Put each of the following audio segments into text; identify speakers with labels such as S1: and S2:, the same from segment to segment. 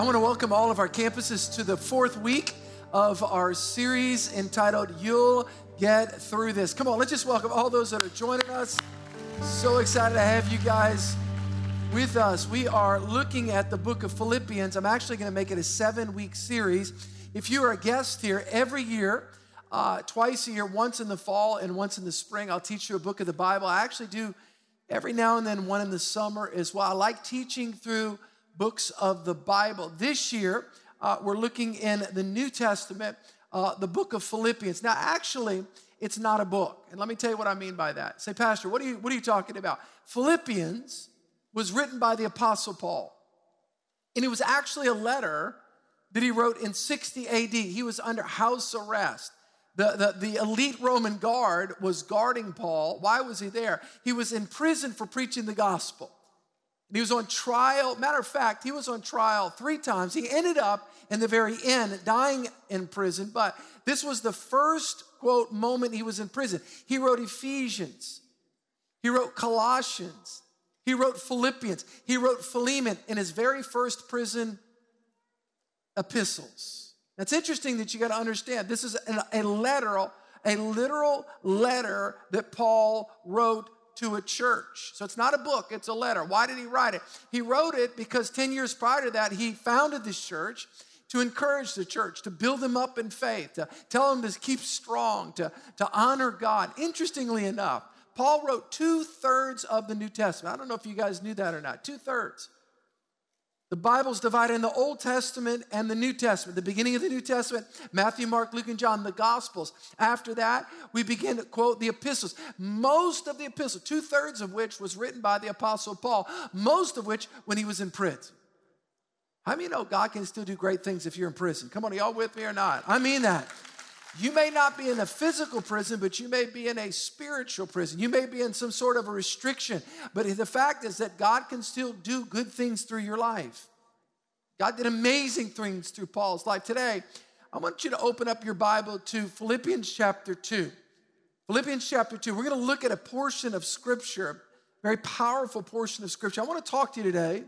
S1: I want to welcome all of our campuses to the fourth week of our series entitled You'll Get Through This. Come on, let's just welcome all those that are joining us. So excited to have you guys with us. We are looking at the book of Philippians. I'm actually going to make it a seven week series. If you are a guest here, every year, uh, twice a year, once in the fall and once in the spring, I'll teach you a book of the Bible. I actually do every now and then one in the summer as well. I like teaching through books of the Bible. This year, uh, we're looking in the New Testament, uh, the book of Philippians. Now, actually, it's not a book. And let me tell you what I mean by that. Say, Pastor, what are you, what are you talking about? Philippians was written by the Apostle Paul. And it was actually a letter that he wrote in 60 AD. He was under house arrest. The, the, the, elite Roman guard was guarding Paul. Why was he there? He was in prison for preaching the gospel. He was on trial. Matter of fact, he was on trial three times. He ended up in the very end dying in prison, but this was the first, quote, moment he was in prison. He wrote Ephesians, he wrote Colossians, he wrote Philippians, he wrote Philemon in his very first prison epistles. That's interesting that you got to understand. This is a letter, a literal letter that Paul wrote to a church. So it's not a book, it's a letter. Why did he write it? He wrote it because 10 years prior to that, he founded this church to encourage the church, to build them up in faith, to tell them to keep strong, to, to honor God. Interestingly enough, Paul wrote two thirds of the New Testament. I don't know if you guys knew that or not. Two thirds. The Bible's divided in the Old Testament and the New Testament. The beginning of the New Testament, Matthew, Mark, Luke, and John, the Gospels. After that, we begin to quote the epistles. Most of the epistles, two thirds of which was written by the Apostle Paul, most of which when he was in prison. How many know God can still do great things if you're in prison? Come on, y'all with me or not? I mean that. You may not be in a physical prison, but you may be in a spiritual prison. You may be in some sort of a restriction. But the fact is that God can still do good things through your life. God did amazing things through Paul's life. Today, I want you to open up your Bible to Philippians chapter 2. Philippians chapter 2. We're going to look at a portion of Scripture, very powerful portion of Scripture. I want to talk to you today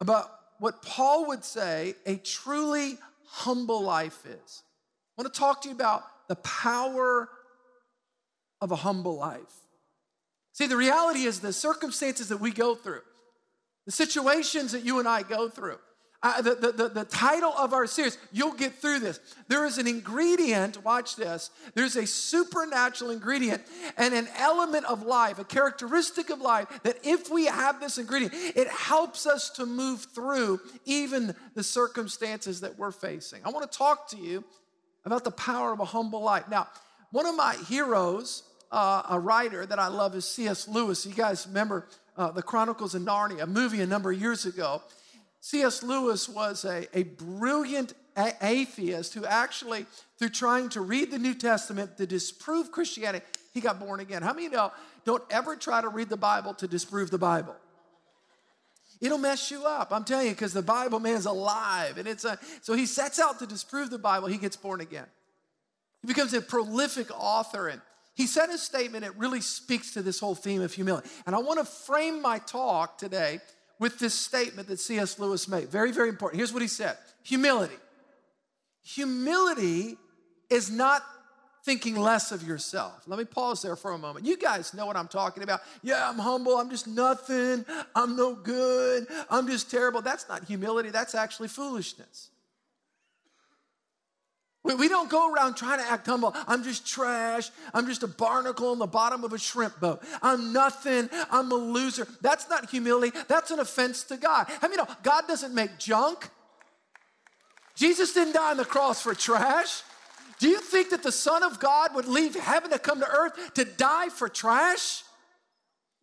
S1: about what Paul would say a truly humble life is. I want to talk to you about the power of a humble life. See, the reality is the circumstances that we go through, the situations that you and I go through, uh, the, the, the, the, title of our series, You'll Get Through This. There is an ingredient, watch this, there's a supernatural ingredient and an element of life, a characteristic of life that if we have this ingredient, it helps us to move through even the circumstances that we're facing. I want to talk to you about the power of a humble life. Now, one of my heroes, uh, a writer that I love, is C.S. Lewis. You guys remember uh, the Chronicles of Narnia, a movie a number of years ago. C.S. Lewis was a, a brilliant a- atheist who actually, through trying to read the New Testament to disprove Christianity, he got born again. How many know? Don't ever try to read the Bible to disprove the Bible. It'll mess you up. I'm telling you, because the Bible man is alive. And it's a so he sets out to disprove the Bible, he gets born again. He becomes a prolific author and he said a statement that really speaks to this whole theme of humility. And I want to frame my talk today with this statement that C.S. Lewis made. Very, very important. Here's what he said Humility. Humility is not thinking less of yourself. Let me pause there for a moment. You guys know what I'm talking about. Yeah, I'm humble. I'm just nothing. I'm no good. I'm just terrible. That's not humility, that's actually foolishness. We, don't go around trying to act humble. I'm just trash. I'm just a barnacle on the bottom of a shrimp boat. I'm nothing. I'm a loser. That's not humility. That's an offense to God. I mean, God doesn't make junk. Jesus didn't die on the cross for trash. Do you think that the Son of God would leave heaven to come to earth to die for trash?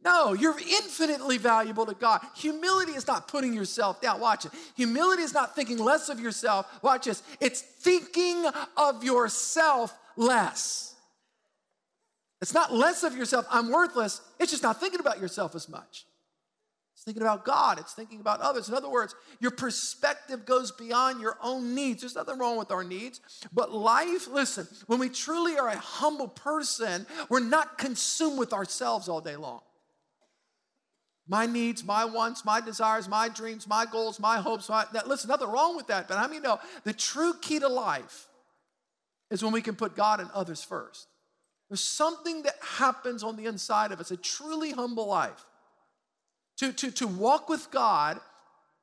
S1: No, you're infinitely valuable to God. Humility is not putting yourself down. Watch it. Humility is not thinking less of yourself. Watch this. It's thinking of yourself less. It's not less of yourself, I'm worthless. It's just not thinking about yourself as much. It's thinking about God, it's thinking about others. In other words, your perspective goes beyond your own needs. There's nothing wrong with our needs, but life, listen, when we truly are a humble person, we're not consumed with ourselves all day long. my needs, my wants, my desires, my dreams, my goals, my hopes. My, that, listen, nothing wrong with that, but how many know the true key to life is when we can put God and others first? There's something that happens on the inside of us, a truly humble life. To, to, to walk with God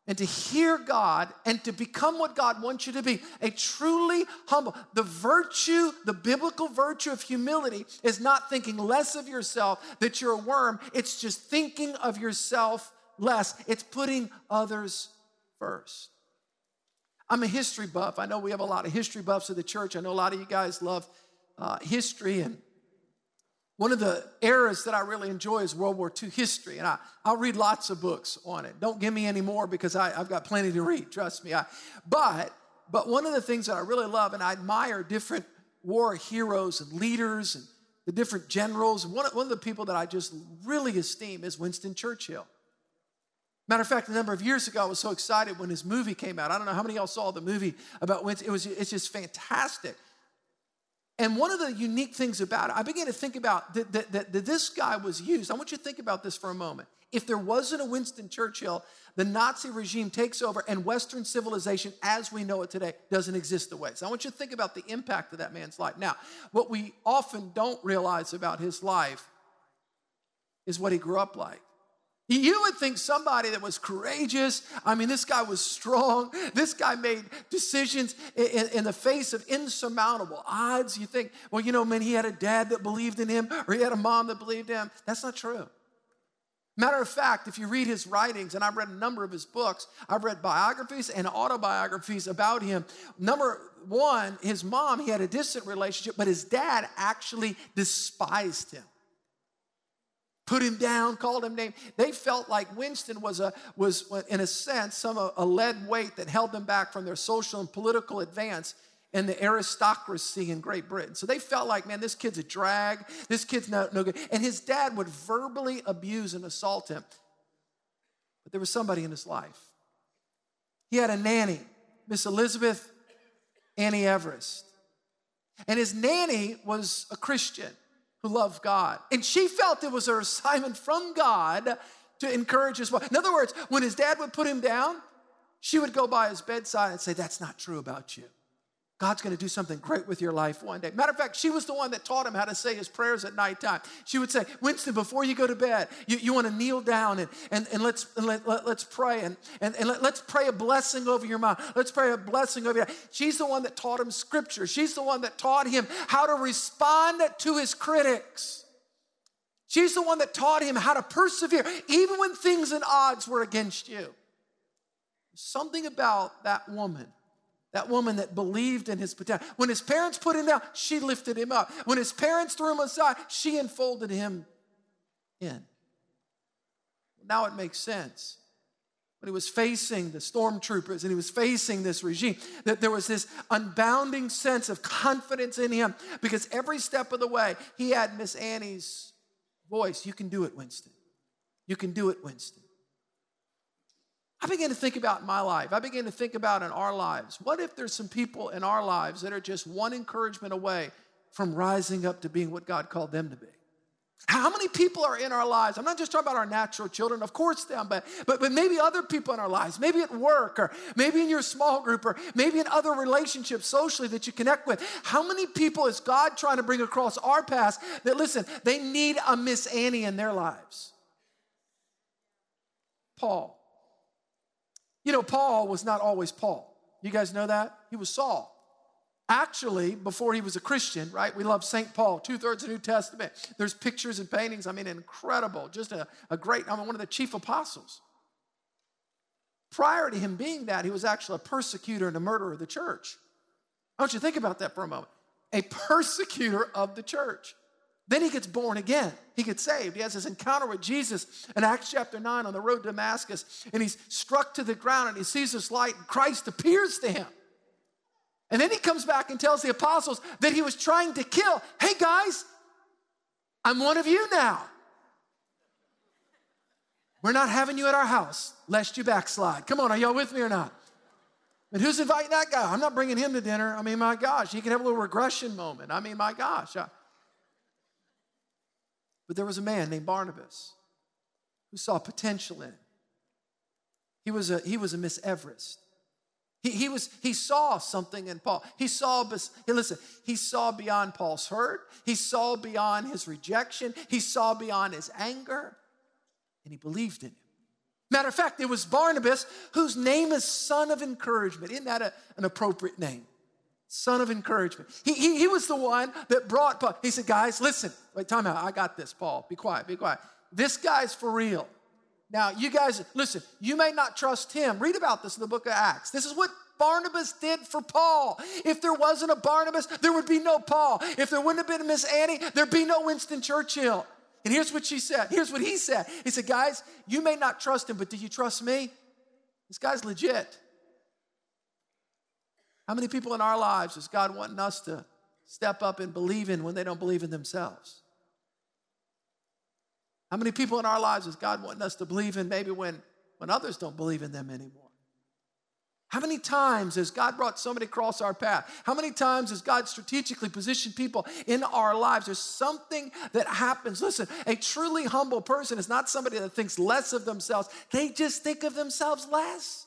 S1: and to hear God and to become what God wants you to be, a truly humble. The virtue, the biblical virtue of humility is not thinking less of yourself, that you're a worm. It's just thinking of yourself less. It's putting others first. I'm a history buff. I know we have a lot of history buffs at the church. I know a lot of you guys love uh, history and one of the eras that I really enjoy is World War II history, and I, I'll read lots of books on it. Don't give me any more because I, have got plenty to read, trust me. I, but, but one of the things that I really love, and I admire different war heroes and leaders and the different generals, one, one of the people that I just really esteem is Winston Churchill. Matter of fact, a number of years ago, I was so excited when his movie came out. I don't know how many of y'all saw the movie about Winston. It was, it's just fantastic. And one of the unique things about it, I began to think about that, that, that, this guy was used. I want you to think about this for a moment. If there wasn't a Winston Churchill, the Nazi regime takes over and Western civilization as we know it today doesn't exist the way. So I want you to think about the impact of that man's life. Now, what we often don't realize about his life is what he grew up like. You would think somebody that was courageous. I mean, this guy was strong. This guy made decisions in, in, the face of insurmountable odds. You think, well, you know, man, he had a dad that believed in him or he had a mom that believed in him. That's not true. Matter of fact, if you read his writings, and I've read a number of his books, I've read biographies and autobiographies about him. Number one, his mom, he had a distant relationship, but his dad actually despised him put him down, called him name. They felt like Winston was a was in a sense some a lead weight that held them back from their social and political advance in the aristocracy in Great Britain. So they felt like, man, this kid's a drag. This kid's no, no good. And his dad would verbally abuse and assault him. But there was somebody in his life. He had a nanny, Miss Elizabeth Annie Everest. And his nanny was a Christian who loved God. And she felt it was her assignment from God to encourage his wife. In other words, when his dad would put him down, she would go by his bedside and say, That's not true about you. God's going to do something great with your life one day. Matter of fact, she was the one that taught him how to say his prayers at nighttime. She would say, Winston, before you go to bed, you, you want to kneel down and, and, and let's, and let, let, us pray and, and, and let, us pray a blessing over your mind. Let's pray a blessing over you. She's the one that taught him scripture. She's the one that taught him how to respond to his critics. She's the one that taught him how to persevere, even when things and odds were against you. Something about that woman that woman that believed in his potential. When his parents put him down, she lifted him up. When his parents threw him aside, she enfolded him in. Now it makes sense. When he was facing the stormtroopers and he was facing this regime, that there was this unbounding sense of confidence in him because every step of the way he had Miss Annie's voice. You can do it, Winston. You can do it, Winston. I began to think about my life. I began to think about in our lives. What if there's some people in our lives that are just one encouragement away from rising up to being what God called them to be? How many people are in our lives? I'm not just talking about our natural children, of course them, but, but, but maybe other people in our lives, maybe at work, or maybe in your small group, or maybe in other relationships socially that you connect with. How many people is God trying to bring across our past that, listen, they need a Miss Annie in their lives? Paul. You know, Paul was not always Paul. You guys know that? He was Saul. Actually, before he was a Christian, right? We love St. Paul, two thirds of the New Testament. There's pictures and paintings. I mean, incredible. Just a, a great, I mean, one of the chief apostles. Prior to him being that, he was actually a persecutor and a murderer of the church. I want you to think about that for a moment. A persecutor of the church. Then he gets born again. He gets saved. He has this encounter with Jesus in Acts chapter 9 on the road to Damascus. And he's struck to the ground and he sees this light, and Christ appears to him. And then he comes back and tells the apostles that he was trying to kill. Hey guys, I'm one of you now. We're not having you at our house, lest you backslide. Come on, are y'all with me or not? And who's inviting that guy? I'm not bringing him to dinner. I mean, my gosh, he can have a little regression moment. I mean, my gosh. I, but there was a man named Barnabas who saw potential in him. He was a, he was a Miss Everest. He, he, was, he saw something in Paul. He saw, hey, listen, he saw beyond Paul's hurt. He saw beyond his rejection. He saw beyond his anger. And he believed in him. Matter of fact, it was Barnabas whose name is son of encouragement. Isn't that a, an appropriate name? Son of encouragement. He, he, he was the one that brought Paul. He said, guys, listen, wait, time out. I got this, Paul. Be quiet, be quiet. This guy's for real. Now, you guys, listen, you may not trust him. Read about this in the book of Acts. This is what Barnabas did for Paul. If there wasn't a Barnabas, there would be no Paul. If there wouldn't have been a Miss Annie, there'd be no Winston Churchill. And here's what she said. Here's what he said. He said, Guys, you may not trust him, but do you trust me? This guy's legit. How many people in our lives is God wanting us to step up and believe in when they don't believe in themselves? How many people in our lives is God wanting us to believe in maybe when, when others don't believe in them anymore? How many times has God brought somebody across our path? How many times has God strategically positioned people in our lives? There's something that happens. Listen, a truly humble person is not somebody that thinks less of themselves, they just think of themselves less.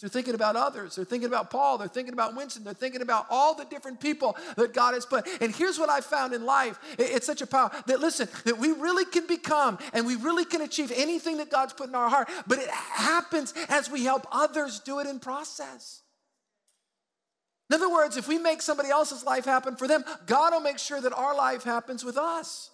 S1: They're thinking about others. They're thinking about Paul. They're thinking about Winston. They're thinking about all the different people that God has put. And here's what I found in life it's such a power that, listen, that we really can become and we really can achieve anything that God's put in our heart, but it happens as we help others do it in process. In other words, if we make somebody else's life happen for them, God will make sure that our life happens with us.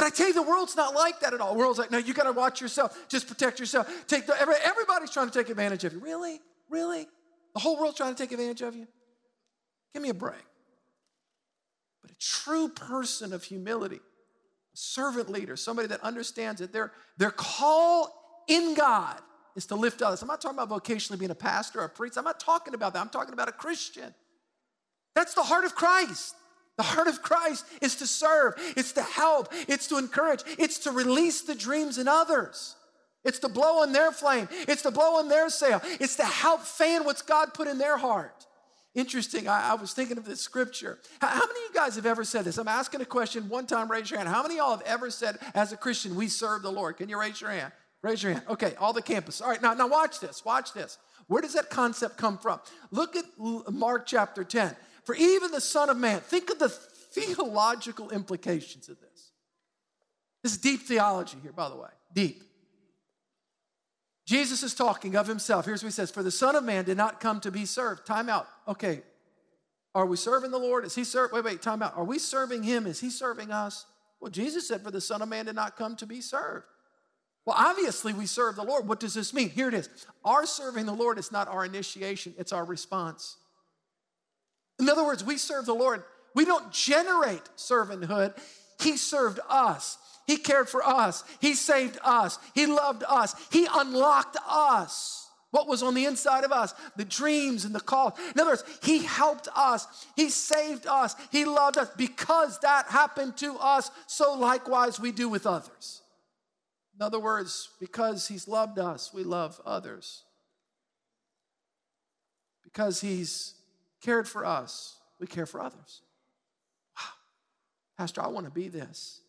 S1: But I tell you, the world's not like that at all. The world's like, no, you got to watch yourself. Just protect yourself. Take the, every, everybody's trying to take advantage of you. Really? Really? The whole world's trying to take advantage of you? Give me a break. But a true person of humility, a servant leader, somebody that understands that their, their call in God is to lift others. I'm not talking about vocationally being a pastor or a priest. I'm not talking about that. I'm talking about a Christian. That's the heart of Christ. The heart of Christ is to serve, it's to help, it's to encourage, it's to release the dreams in others. It's to blow on their flame, it's to blow on their sail, it's to help fan what's God put in their heart. Interesting, I, I was thinking of this scripture. How, how, many of you guys have ever said this? I'm asking a question one time, raise your hand. How many of y'all have ever said, as a Christian, we serve the Lord? Can you raise your hand? Raise your hand. Okay, all the campus. All right, now, now watch this, watch this. Where does that concept come from? Look at Mark chapter 10. For even the Son of Man, think of the theological implications of this. This is deep theology here, by the way, deep. Jesus is talking of himself. Here's what he says For the Son of Man did not come to be served. Time out. Okay. Are we serving the Lord? Is he serving? Wait, wait, time out. Are we serving him? Is he serving us? Well, Jesus said, For the Son of Man did not come to be served. Well, obviously, we serve the Lord. What does this mean? Here it is. Our serving the Lord is not our initiation, it's our response. In other words, we serve the Lord. We don't generate servanthood. He served us. He cared for us. He saved us. He loved us. He unlocked us. What was on the inside of us, the dreams and the call. In other words, He helped us. He saved us. He loved us. Because that happened to us, so likewise we do with others. In other words, because He's loved us, we love others. Because He's cared for us, we care for others. Wow. Pastor, I want to be this.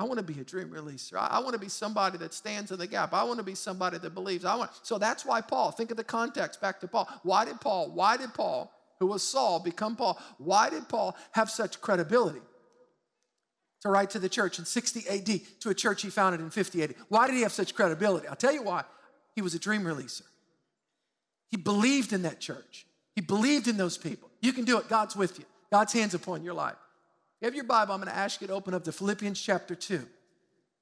S1: I want to be a dream releaser. I, I want to be somebody that stands in the gap. I want to be somebody that believes. I want. So that's why Paul. Think of the context. Back to Paul. Why did Paul? Why did Paul, who was Saul, become Paul? Why did Paul have such credibility? To write to the church in 60 AD to a church he founded in 50 AD. Why did he have such credibility? I'll tell you why. He was a dream releaser. He believed in that church. He believed in those people. You can do it. God's with you. God's hands upon your life. You have your Bible, I'm going to ask you to open up to Philippians chapter 2.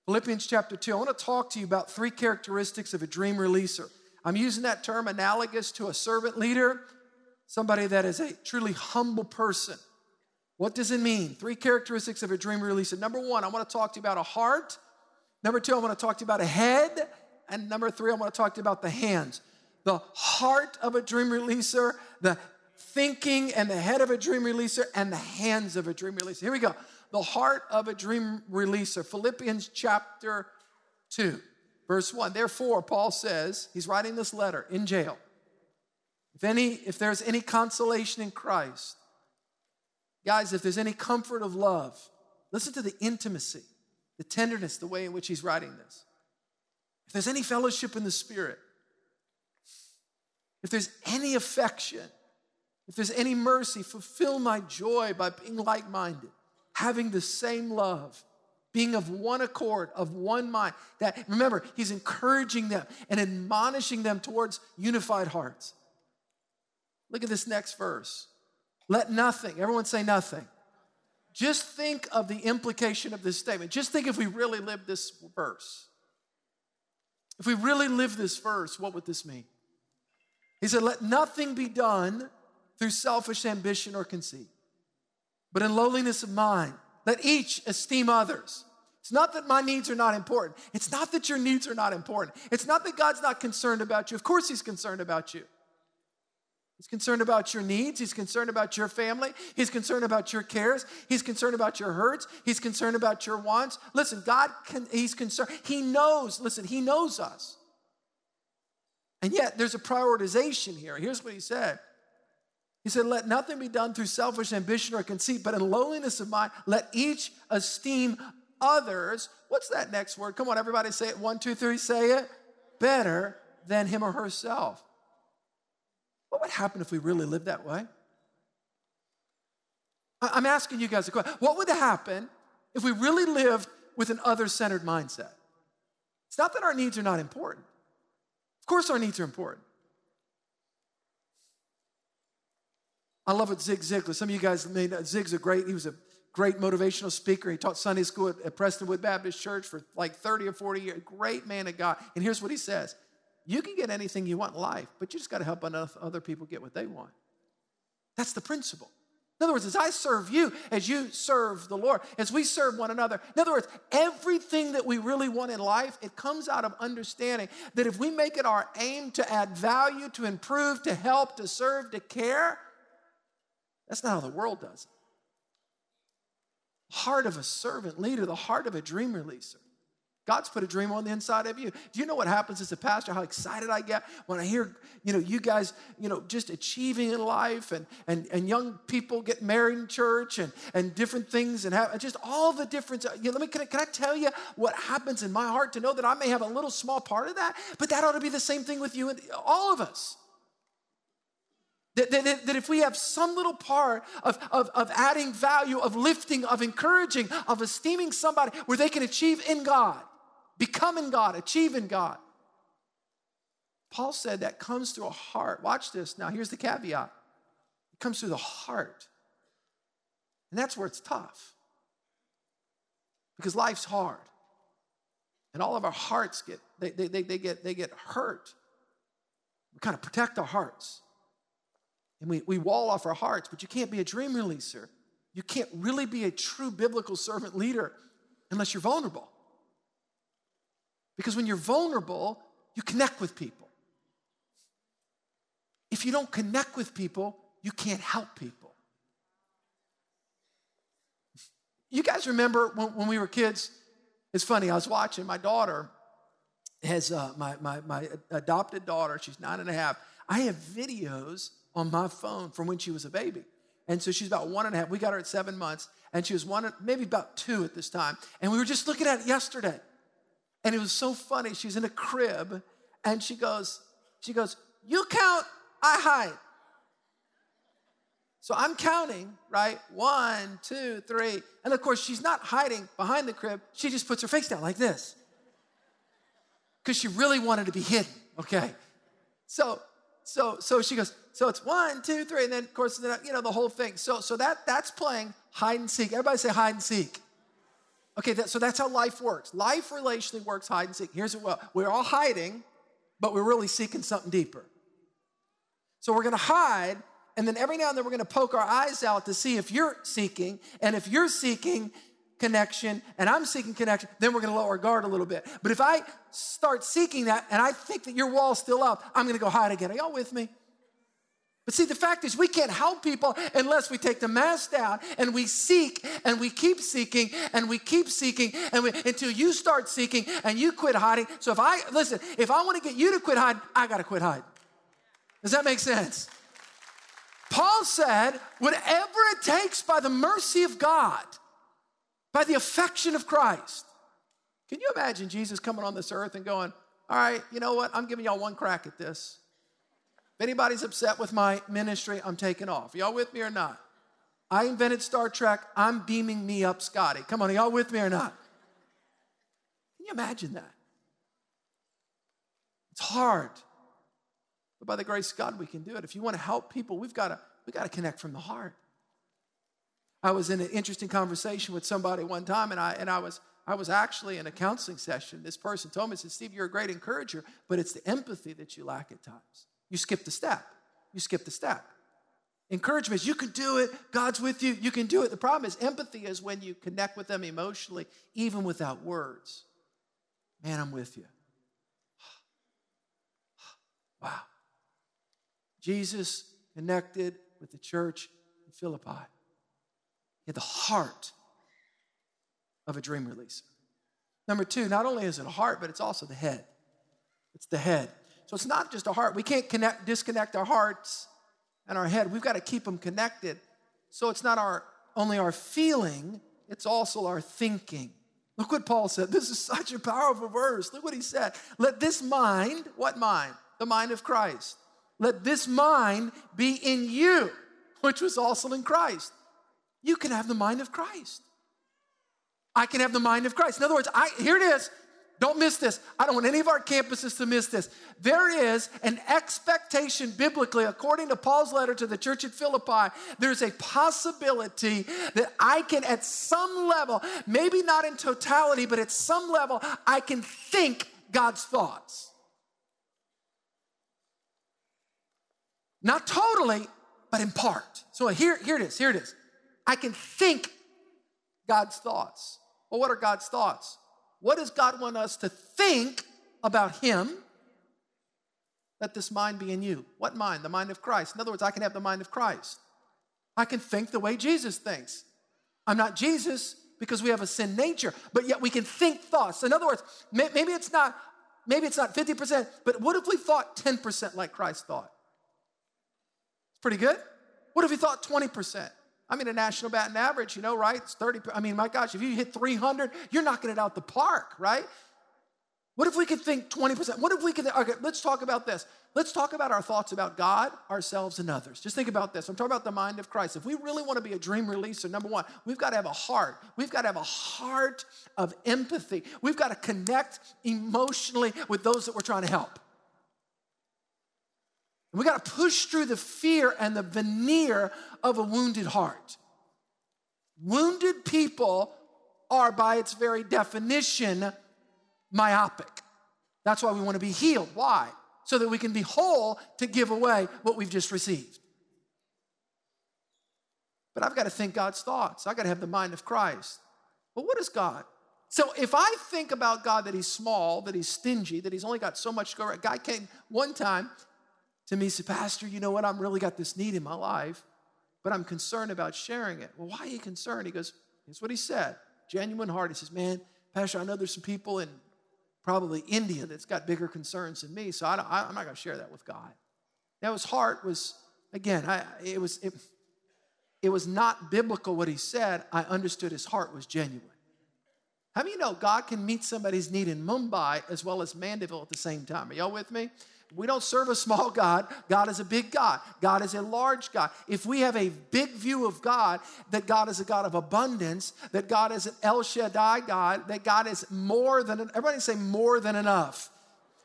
S1: Philippians chapter 2. I want to talk to you about three characteristics of a dream releaser. I'm using that term analogous to a servant leader, somebody that is a truly humble person. What does it mean? Three characteristics of a dream releaser. Number one, I want to talk to you about a heart. Number two, I want to talk to you about a head. And number three, I want to talk to you about the hands the heart of a dream releaser, the thinking and the head of a dream releaser, and the hands of a dream releaser. Here we go. The heart of a dream releaser. Philippians chapter 2, verse 1. Therefore, Paul says, he's writing this letter in jail. If any, if there's any consolation in Christ, guys, if there's any comfort of love, listen to the intimacy. the tenderness, the way in which he's writing this. If there's any fellowship in the Spirit, if there's any affection, if there's any mercy, fulfill my joy by being like minded, having the same love, being of one accord, of one mind. That remember, he's encouraging them and admonishing them towards unified hearts. Look at this next verse. Let nothing, everyone say nothing. Just think of the implication of this statement. Just think if we really lived this verse. If we really live this verse, what would this mean? He said, Let nothing be done through selfish ambition or conceit, but in lowliness of mind, let each esteem others. It's not that my needs are not important. It's not that your needs are not important. It's not that God's not concerned about you. Of course, He's concerned about you. He's concerned about your needs. He's concerned about your family. He's concerned about your cares. He's concerned about your hurts. He's concerned about your wants. Listen, God, can, He's concerned. He knows, listen, He knows us. And yet, there's a prioritization here. Here's what He said He said, Let nothing be done through selfish ambition or conceit, but in lowliness of mind, let each esteem others. What's that next word? Come on, everybody say it. One, two, three, say it. Better than him or herself. What would happen if we really lived that way? I'm asking you guys a question. What would happen if we really lived with an other centered mindset? It's not that our needs are not important. Course, our needs are important. I love what Zig Ziglar, some of you guys made, Zig's a great, he was a great motivational speaker. He taught Sunday school at, at Prestonwood Baptist Church for like 30 or 40 years. Great man of God. And here's what he says you can get anything you want in life, but you just got to help enough other people get what they want. That's the principle. In other words, as I serve you, as you serve the Lord, as we serve one another, in other words, everything that we really want in life, it comes out of understanding that if we make it our aim to add value, to improve, to help, to serve, to care, that's not how the world does it. Heart of a servant leader, the heart of a dream releaser. God's put a dream on the inside of you. Do you know what happens as a pastor? How excited I get when I hear, you know, you guys, you know, just achieving in life and and, and young people get married in church and, and different things and have just all the different. Uh, you know, let me can I, can I tell you what happens in my heart to know that I may have a little small part of that, but that ought to be the same thing with you and all of us. That, that, that, if we have some little part of, of, of adding value, of lifting, of encouraging, of esteeming somebody where they can achieve in God, become in God, achieving God. Paul said that comes through a heart. Watch this. Now, here's the caveat it comes through the heart. And that's where it's tough because life's hard. And all of our hearts get, they, they, they, they get, they get hurt. We kind of protect our hearts. And we, we wall off our hearts, but you can't be a dream releaser. You can't really be a true biblical servant leader unless you're vulnerable. Because when you're vulnerable, you connect with people. If you don't connect with people, you can't help people. You guys remember when, when we were kids? It's funny, I was watching my daughter has uh, my, my, my adopted daughter, she's nine and a half. I have videos on my phone from when she was a baby. And so she's about one and a half. We got her at seven months, and she was one, maybe about two at this time. And we were just looking at it yesterday. And it was so funny. She's in a crib and she goes, she goes, you count, I hide. So I'm counting, right? One, two, three. And of course, she's not hiding behind the crib. She just puts her face down like this. Because she really wanted to be hidden, okay? So, so, so she goes, so it's one, two, three, and then of course, you know, the whole thing. So, so that that's playing hide and seek. Everybody say hide and seek. Okay, that, so that's how life works. Life relationally works hide and seek. Here's what we're all hiding, but we're really seeking something deeper. So we're gonna hide, and then every now and then we're gonna poke our eyes out to see if you're seeking, and if you're seeking connection and I'm seeking connection, then we're gonna lower our guard a little bit. But if I start seeking that and I think that your wall's still up, I'm gonna go hide again. Are y'all with me? But see, the fact is, we can't help people unless we take the mask down and we seek and we keep seeking and we keep seeking and we, until you start seeking and you quit hiding. So if I, listen, if I want to get you to quit hiding, I got to quit hiding. Does that make sense? Paul said, whatever it takes by the mercy of God, by the affection of Christ, Can you imagine Jesus coming on this earth and going, All right, you know what? I'm giving y'all one crack at this. If anybody's upset with my ministry, I'm taking off. Y'all with me or not? I invented Star Trek. I'm beaming me up, Scotty. Come on, y'all with me or not? Can you imagine that? It's hard. But by the grace of God, we can do it. If you want to help people, we've got to, we've got to connect from the heart. I was in an interesting conversation with somebody one time, and I, and I, was, I was actually in a counseling session. This person told me, said, Steve, you're a great encourager, but it's the empathy that you lack at times. You skip the step. You skip the step. Encouragement is you can do it. God's with you. You can do it. The problem is empathy is when you connect with them emotionally, even without words. Man, I'm with you. Wow. Jesus connected with the church in Philippi. He had the heart of a dream releaser. Number two, not only is it a heart, but it's also the head. It's the head. So it's not just a heart. We can't connect, disconnect our hearts and our head. We've got to keep them connected. So it's not our only our feeling, it's also our thinking. Look what Paul said. This is such a powerful verse. Look what he said. Let this mind, what mind? The mind of Christ. Let this mind be in you, which was also in Christ. You can have the mind of Christ. I can have the mind of Christ. In other words, I here it is. Don't miss this. I don't want any of our campuses to miss this. There is an expectation biblically, according to Paul's letter to the church at Philippi, there's a possibility that I can, at some level, maybe not in totality, but at some level, I can think God's thoughts. Not totally, but in part. So here, here it is. Here it is. I can think God's thoughts. Well, what are God's thoughts? What does God want us to think about Him? Let this mind be in you. What mind? The mind of Christ. In other words, I can have the mind of Christ. I can think the way Jesus thinks. I'm not Jesus because we have a sin nature, but yet we can think thoughts. In other words, maybe it's not maybe it's not 50%, but what if we thought 10% like Christ thought? It's pretty good. What if we thought 20%? I mean, a national batting average, you know, right? It's 30. I mean, my gosh, if you hit 300, you're knocking it out the park, right? What if we could think 20%? What if we could, okay, let's talk about this. Let's talk about our thoughts about God, ourselves, and others. Just think about this. I'm talking about the mind of Christ. If we really want to be a dream releaser, number one, we've got to have a heart. We've got to have a heart of empathy. We've got to connect emotionally with those that we're trying to help. We got to push through the fear and the veneer of a wounded heart. Wounded people are, by its very definition, myopic. That's why we want to be healed. Why? So that we can be whole to give away what we've just received. But I've got to think God's thoughts. I've got to have the mind of Christ. But what is God? So if I think about God that he's small, that he's stingy, that he's only got so much to go, a guy came one time to me, he said, Pastor, you know what? I'm really got this need in my life, but I'm concerned about sharing it. Well, why are you concerned? He goes, Here's what he said. Genuine heart. He says, Man, Pastor, I know there's some people in probably India that's got bigger concerns than me, so I am not going to share that with God. Now, his heart was, again, I, it was. It, it was not biblical what he said. I understood his heart was genuine. How many you know God can meet somebody's need in Mumbai as well as Mandeville at the same time? Are y'all with me? We don't serve a small God. God is a big God. God is a large God. If we have a big view of God, that God is a God of abundance, that God is an El Shaddai God, that God is more than, everybody say more than enough.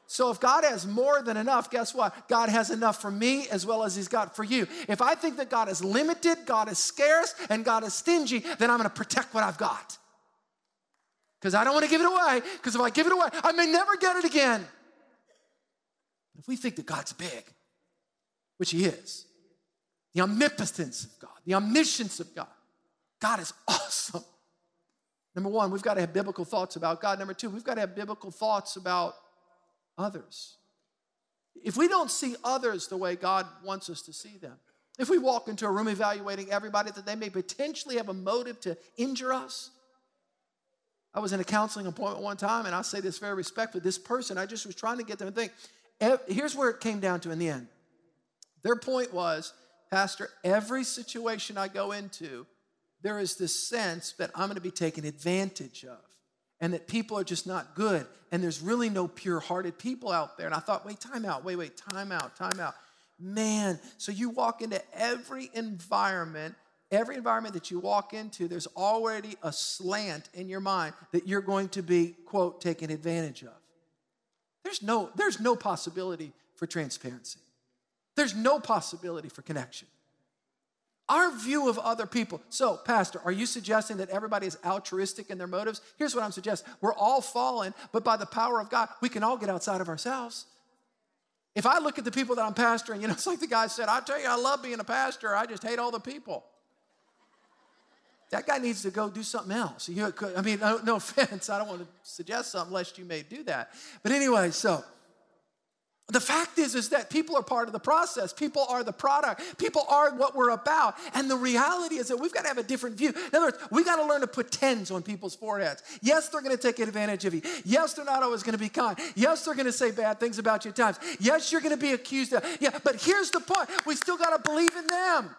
S1: So if God has more than enough, guess what? God has enough for me as well as He's got for you. If I think that God is limited, God is scarce, and God is stingy, then I'm gonna protect what I've got. Because I don't wanna give it away, because if I give it away, I may never get it again. If we think that God's big, which He is, the omnipotence of God, the omniscience of God, God is awesome. Number one, we've got to have biblical thoughts about God. Number two, we've got to have biblical thoughts about others. If we don't see others the way God wants us to see them, if we walk into a room evaluating everybody that they may potentially have a motive to injure us, I was in a counseling appointment one time, and I say this very respectfully. This person, I just was trying to get them to think, here's where it came down to in the end. Their point was, Pastor, every situation I go into, there is this sense that I'm going to be taken advantage of. and that people are just not good and there's really no pure hearted people out there. And I thought, wait, time out, wait, wait, time out, time out. Man, so you walk into every environment, every environment that you walk into, there's already a slant in your mind that you're going to be, quote, taken advantage of. There's no, there's no possibility for transparency. There's no possibility for connection. Our view of other people. So, Pastor, are you suggesting that everybody is altruistic in their motives? Here's what I'm suggesting we're all fallen, but by the power of God, we can all get outside of ourselves. If I look at the people that I'm pastoring, you know, it's like the guy said, I tell you, I love being a pastor, I just hate all the people. That guy needs to go do something else. You, I mean, no, offense, I don't want to suggest something lest you may do that. But anyway, so the fact is, is that people are part of the process. People are the product. People are what we're about. And the reality is that we've got to have a different view. In other words, we got to learn to put tens on people's foreheads. Yes, they're going to take advantage of you. Yes, they're not always going to be kind. Yes, they're going to say bad things about you at times. Yes, you're going to be accused of. Yeah, but here's the point: we still got to believe in them.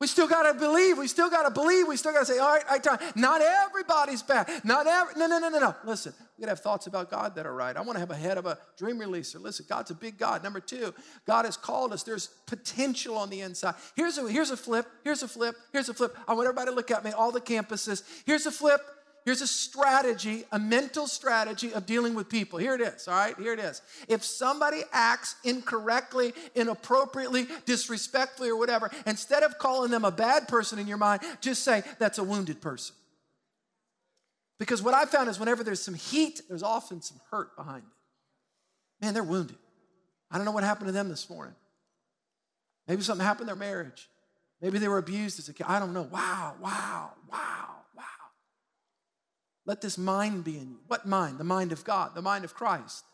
S1: We still got to believe. We still got to believe. We still got to say, all right, all right, not everybody's bad. Not every, no, no, no, no, no. Listen, we got to have thoughts about God that are right. I want to have a head of a dream releaser. Listen, God's a big God. Number two, God has called us. There's potential on the inside. Here's a, here's a flip. Here's a flip. Here's a flip. I want everybody to look at me, all the campuses. Here's a flip. Here's a strategy, a mental strategy of dealing with people. Here it is, all right? Here it is. If somebody acts incorrectly, inappropriately, disrespectfully, or whatever, instead of calling them a bad person in your mind, just say, that's a wounded person. Because what I found is whenever there's some heat, there's often some hurt behind it. Man, they're wounded. I don't know what happened to them this morning. Maybe something happened in their marriage. Maybe they were abused as a kid. I don't know. Wow, wow, wow. Let this mind be in you. What mind? The mind of God, the mind of Christ.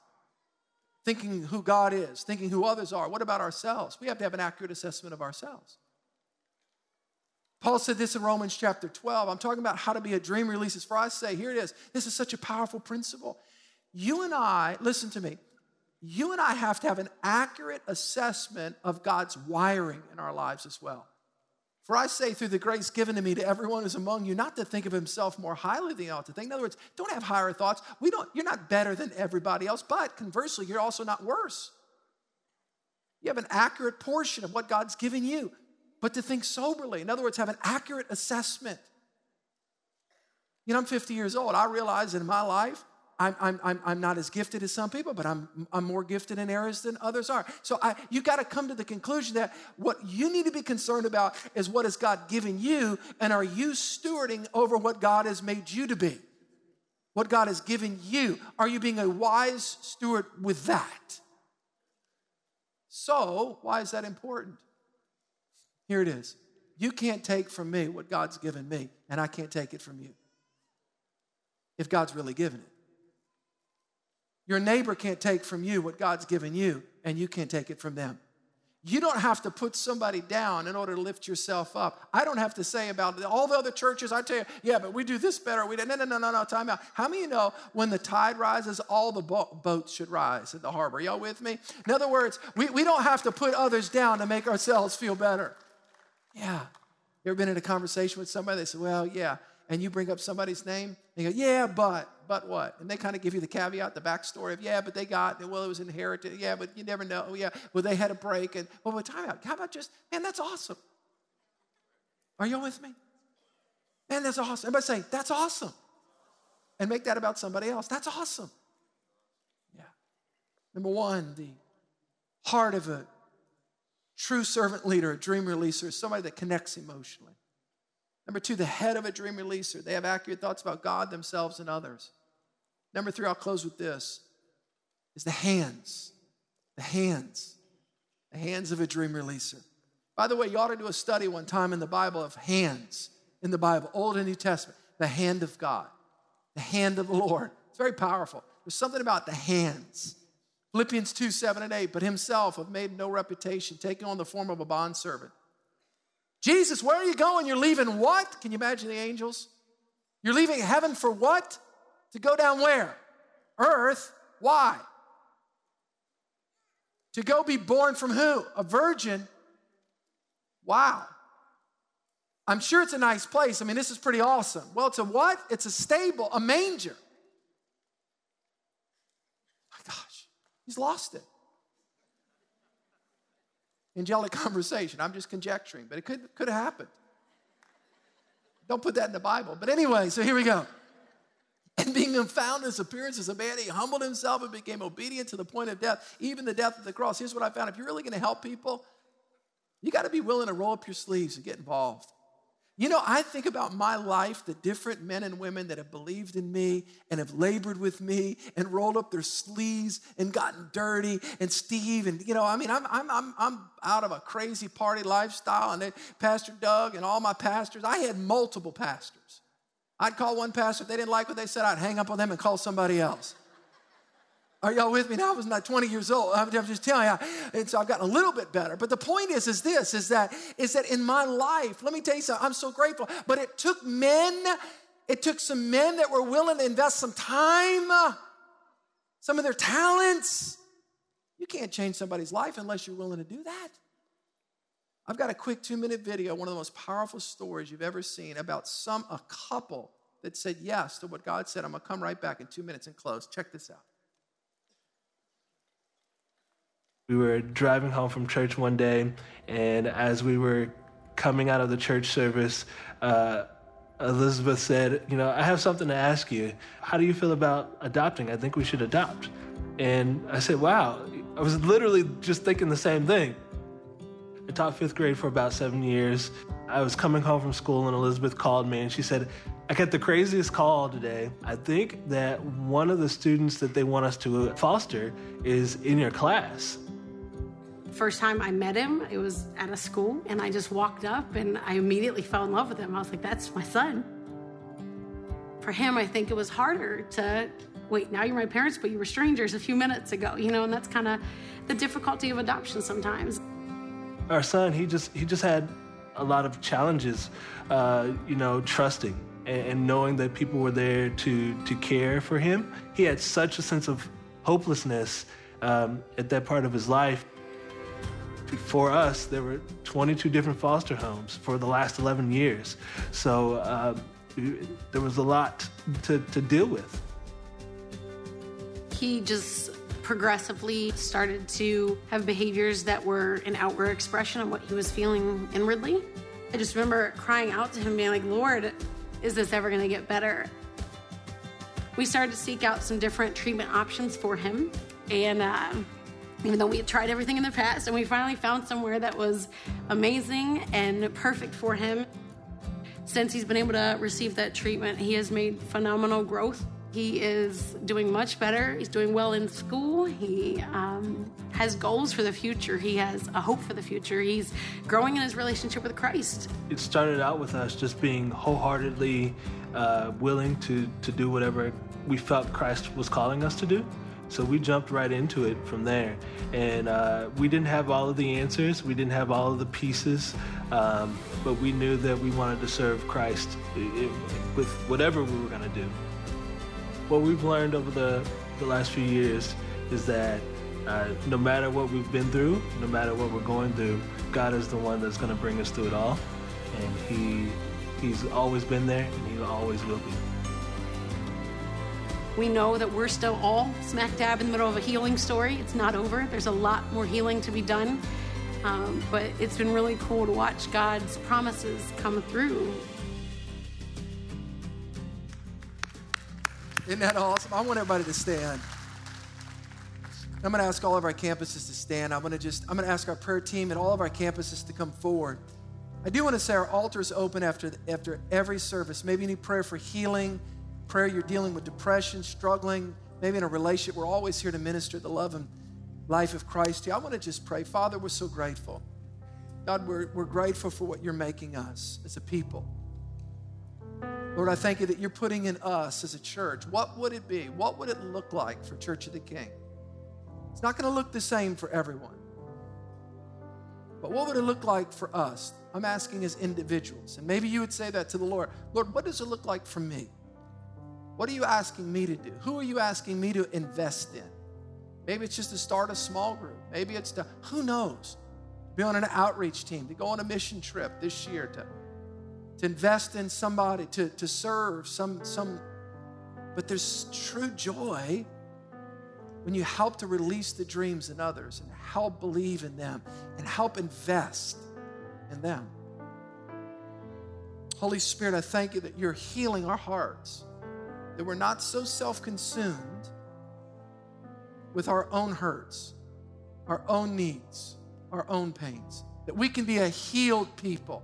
S1: Thinking who God is, thinking who others are. What about ourselves? We have to have an accurate assessment of ourselves. Paul said this in Romans chapter 12. I'm talking about how to be a dream releases. For I say, here it is. This is such a powerful principle. You and I, listen to me, you and I have to have an accurate assessment of God's wiring in our lives as well. For I say, through the grace given to me to everyone who's among you, not to think of himself more highly than he ought to think. In other words, don't have higher thoughts. We don't, you're not better than everybody else, but conversely, you're also not worse. You have an accurate portion of what God's given you, but to think soberly. In other words, have an accurate assessment. You know, I'm 50 years old. I realize in my life, I'm, I'm, I'm, not as gifted as some people, but I'm, I'm more gifted in areas than others are. So I, you got to come to the conclusion that what you need to be concerned about is what has God given you, and are you stewarding over what God has made you to be? What God has given you. Are you being a wise steward with that? So, why is that important? Here it is. You can't take from me what God's given me, and I can't take it from you if God's really given it. Your neighbor can't take from you what God's given you, and you can't take it from them. You don't have to put somebody down in order to lift yourself up. I don't have to say about all the other churches, I tell you, yeah, but we do this better. We do, no, no, no, no, no, time out. How many of you know when the tide rises, all the bo- boats should rise at the harbor? Y'all with me? In other words, we, we don't have to put others down to make ourselves feel better. Yeah. You ever been in a conversation with somebody? They say, well, yeah. And you bring up somebody's name, and go, yeah, but but what? And they kind of give you the caveat, the backstory of, yeah, but they got, well, it was inherited. Yeah, but you never know. Yeah, well, they had a break. And, well, but time out. How about just, man, that's awesome. Are you with me? Man, that's awesome. Everybody say, that's awesome. And make that about somebody else. That's awesome. Yeah. Number one, the heart of a true servant leader, a dream releaser, is somebody that connects emotionally. Number two, the head of a dream releaser. They have accurate thoughts about God, themselves, and others. Number three, I'll close with this is the hands. The hands. The hands of a dream releaser. By the way, you ought to do a study one time in the Bible of hands in the Bible, Old and New Testament. The hand of God, the hand of the Lord. It's very powerful. There's something about the hands. Philippians 2 7 and 8, but himself have made no reputation, taking on the form of a bondservant. Jesus, where are you going? You're leaving what? Can you imagine the angels? You're leaving heaven for what? To go down where? Earth. Why? To go be born from who? A virgin. Wow. I'm sure it's a nice place. I mean, this is pretty awesome. Well, it's a what? It's a stable, a manger. My gosh, he's lost it. Angelic conversation. I'm just conjecturing, but it could, could have happened. Don't put that in the Bible. But anyway, so here we go. And being found in his appearance as a man, he humbled himself and became obedient to the point of death, even the death of the cross. Here's what I found if you're really going to help people, you got to be willing to roll up your sleeves and get involved. You know, I think about my life, the different men and women that have believed in me and have labored with me and rolled up their sleeves and gotten dirty. And Steve, and you know, I mean, I'm, I'm, I'm, I'm out of a crazy party lifestyle. And Pastor Doug and all my pastors, I had multiple pastors. I'd call one pastor, if they didn't like what they said, I'd hang up on them and call somebody else. Are y'all with me now? I was not 20 years old. I'm just telling you. And so I've gotten a little bit better. But the point is, is this, is that, is that in my life, let me tell you something, I'm so grateful. But it took men, it took some men that were willing to invest some time, some of their talents. You can't change somebody's life unless you're willing to do that. I've got a quick two minute video, one of the most powerful stories you've ever seen about some, a couple that said yes to what God said. I'm gonna come right back in two minutes and close. Check this out.
S2: We were driving home from church one day, and as we were coming out of the church service, uh, Elizabeth said, You know, I have something to ask you. How do you feel about adopting? I think we should adopt. And I said, Wow. I was literally just thinking the same thing. I taught fifth grade for about seven years. I was coming home from school, and Elizabeth called me and she said, I got the craziest call today. I think that one of the students that they want us to foster is in your class.
S3: First time I met him, it was at a school, and I just walked up and I immediately fell in love with him. I was like, that's my son. For him, I think it was harder to wait, now you're my parents, but you were strangers a few minutes ago, you know, and that's kind of the difficulty of adoption sometimes.
S2: Our son, he just he just had a lot of challenges, uh, you know, trusting and, and knowing that people were there to to care for him. He had such a sense of hopelessness um, at that part of his life for us, there were 22 different foster homes for the last 11 years. So uh, there was a lot to, to deal with.
S3: He just progressively started to have behaviors that were an outward expression of what he was feeling inwardly. I just remember crying out to him, being like, Lord, is this ever going to get better? We started to seek out some different treatment options for him. And uh, even though we had tried everything in the past and we finally found somewhere that was amazing and perfect for him. Since he's been able to receive that treatment, he has made phenomenal growth. He is doing much better. He's doing well in school. He um, has goals for the future. He has a hope for the future. He's growing in his relationship with Christ.
S2: It started out with us just being wholeheartedly uh, willing to, to do whatever we felt Christ was calling us to do. So we jumped right into it from there. And uh, we didn't have all of the answers, we didn't have all of the pieces, um, but we knew that we wanted to serve Christ with whatever we were going to do. What we've learned over the, the last few years is that uh, no matter what we've been through, no matter what we're going through, God is the one that's going to bring us through it all. And he, He's always been there, and He always will be.
S3: We know that we're still all smack dab in the middle of a healing story. It's not over, there's a lot more healing to be done. Um, but it's been really cool to watch God's promises come through.
S1: Isn't that awesome? I want everybody to stand. I'm going to ask all of our campuses to stand. I'm going to just I'm going to ask our prayer team and all of our campuses to come forward. I do want to say our altar is open after after every service. Maybe you need prayer for healing prayer you're dealing with depression, struggling, maybe in a relationship, we're always here to minister the love and life of Christ to you. I want to just pray. Father, we're so grateful. God, we're, we're grateful for what you're making us as a people. Lord, I thank you that you're putting in us as a church. What would it be? What would it look like for Church of the King? It's not going to look the same for everyone. But what would it look like for us? I'm asking as individuals. And maybe you would say that to the Lord Lord, what does it look like for me? What are you asking me to do? Who are you asking me to invest in? Maybe it's just to start a small group. Maybe it's to, who knows, be on an outreach team, to go on a mission trip this year, to to invest in somebody, to, to serve some, some. But there's true joy when you help to release the dreams in others and help believe in them and help invest in them. Holy Spirit, I thank you that you're healing our hearts, that we're not so self consumed with our own hurts, our own needs, our own pains, that we can be a healed people,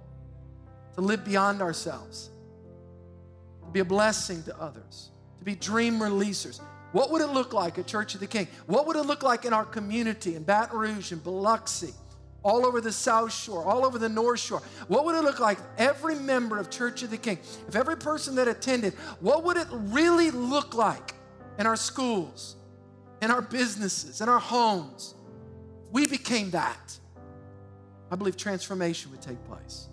S1: to live beyond ourselves, to be a blessing to others, to be dream releasers. What would it look like at Church of the King? What would it look like in our community in Baton Rouge and Biloxi? All over the South Shore, all over the North Shore. What would it look like every member of Church of the King, if every person that attended, what would it really look like in our schools, in our businesses, in our homes? We became that. I believe transformation would take place.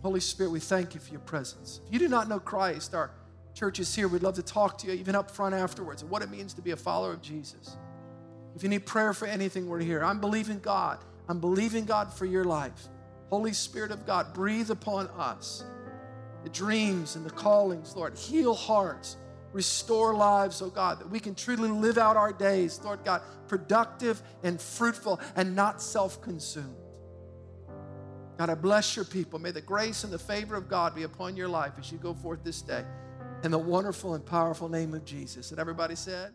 S1: Holy Spirit, we thank you for your presence. If you do not know Christ, our church is here. We'd love to talk to you, even up front afterwards, and what it means to be a follower of Jesus. If you need prayer for anything, we're here. I'm believing God. I'm believing God for your life. Holy Spirit of God, breathe upon us the dreams and the callings, Lord. Heal hearts, restore lives, oh God, that we can truly live out our days, Lord God, productive and fruitful and not self consumed. God, I bless your people. May the grace and the favor of God be upon your life as you go forth this day. In the wonderful and powerful name of Jesus. And everybody said,